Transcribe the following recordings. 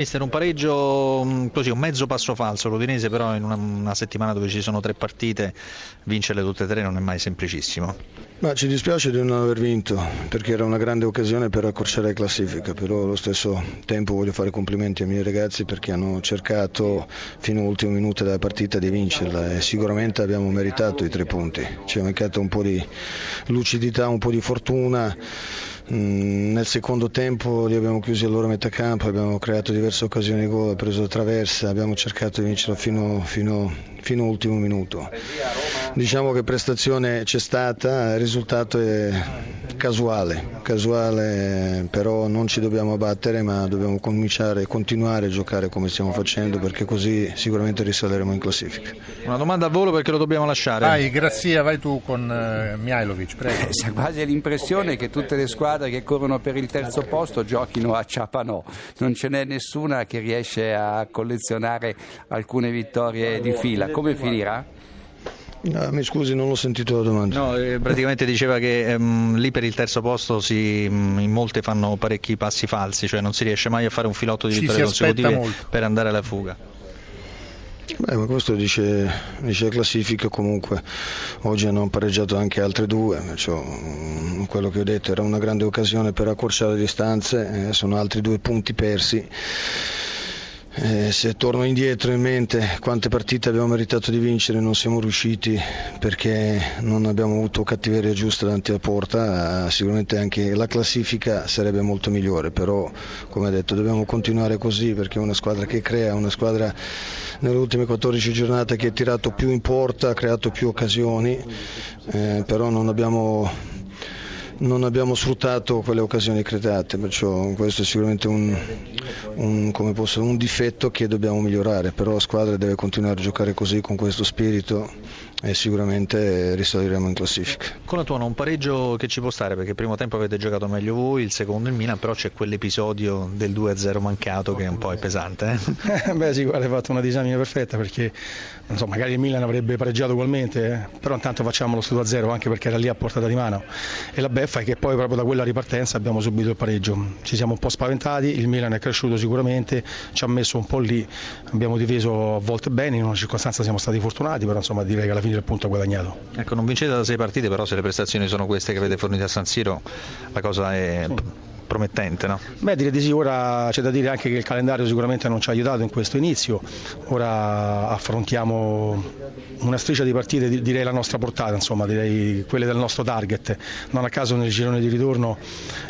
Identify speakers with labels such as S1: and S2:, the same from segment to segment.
S1: Mister, un pareggio mm, così, un mezzo passo falso, l'Udinese però in una, una, settimana dove ci sono tre partite, vincerle tutte e tre non è mai semplicissimo.
S2: Ma ci dispiace di non aver vinto, perché era una grande occasione per accorciare la classifica, però allo stesso tempo voglio fare complimenti ai miei ragazzi perché hanno cercato fino all'ultimo minuto della partita di vincerla e sicuramente abbiamo meritato i tre punti. Ci è mancato un po' di lucidità, un po' di fortuna. Mm, nel secondo tempo li abbiamo chiusi a loro metà campo, abbiamo creato diverse occasioni di gol, preso la traversa, abbiamo cercato di vincerla fino, fino, fino all'ultimo minuto. Diciamo che prestazione c'è stata, il risultato è casuale, casuale, però non ci dobbiamo abbattere ma dobbiamo cominciare, continuare a giocare come stiamo facendo perché così sicuramente risaleremo in classifica.
S1: Una domanda a volo perché lo dobbiamo lasciare.
S3: Vai, Grazia, vai tu con uh, Mihailovic, prego.
S4: Eh, quasi l'impressione che tutte le squadre che corrono per il terzo posto giochino a ciapanò, non ce n'è nessuna che riesce a collezionare alcune vittorie di fila. Come finirà?
S2: No, mi scusi, non ho sentito la domanda.
S1: No, eh, praticamente diceva che ehm, lì per il terzo posto si, mm, in molte fanno parecchi passi falsi, cioè non si riesce mai a fare un filotto di vittorie consecutive per andare alla fuga.
S2: Beh, ma questo dice, dice la classifica comunque. Oggi hanno pareggiato anche altre due, mm, quello che ho detto era una grande occasione per accorciare le distanze, eh, sono altri due punti persi. Eh, se torno indietro in mente quante partite abbiamo meritato di vincere non siamo riusciti perché non abbiamo avuto cattiveria giusta davanti alla porta, sicuramente anche la classifica sarebbe molto migliore, però come detto dobbiamo continuare così perché è una squadra che crea, una squadra nelle ultime 14 giornate che ha tirato più in porta, ha creato più occasioni, eh, però non abbiamo non abbiamo sfruttato quelle occasioni create, perciò questo è sicuramente un, un, posso, un, difetto che dobbiamo migliorare, però la squadra deve continuare a giocare così con questo spirito e sicuramente risaliremo in classifica.
S1: Con la tua un pareggio che ci può stare perché il primo tempo avete giocato meglio voi, il secondo il Milan, però c'è quell'episodio del 2-0 mancato che è un po' pesante.
S3: Eh? Beh sì, guarda, hai fatto una disamina perfetta perché so, magari il Milan avrebbe pareggiato ugualmente, eh? però intanto facciamo lo 2-0 anche perché era lì a portata di mano e la beffa è che poi proprio da quella ripartenza abbiamo subito il pareggio, ci siamo un po' spaventati, il Milan è cresciuto sicuramente, ci ha messo un po' lì, abbiamo difeso a volte bene, in una circostanza siamo stati fortunati, però insomma direi che alla fine finire il punto guadagnato.
S1: Ecco, non vincete da sei partite, però se le prestazioni sono queste che avete fornito a San Siro, la cosa è sì. Promettente, no?
S3: Beh, direi di sì, ora c'è da dire anche che il calendario sicuramente non ci ha aiutato in questo inizio, ora affrontiamo una striscia di partite, direi la nostra portata, insomma, direi quelle del nostro target. Non a caso nel girone di ritorno,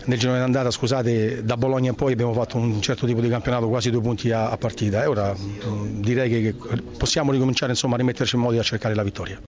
S3: nel girone d'andata, scusate, da Bologna in poi abbiamo fatto un certo tipo di campionato, quasi due punti a, a partita e ora direi che possiamo ricominciare insomma, a rimetterci in modo a cercare la vittoria.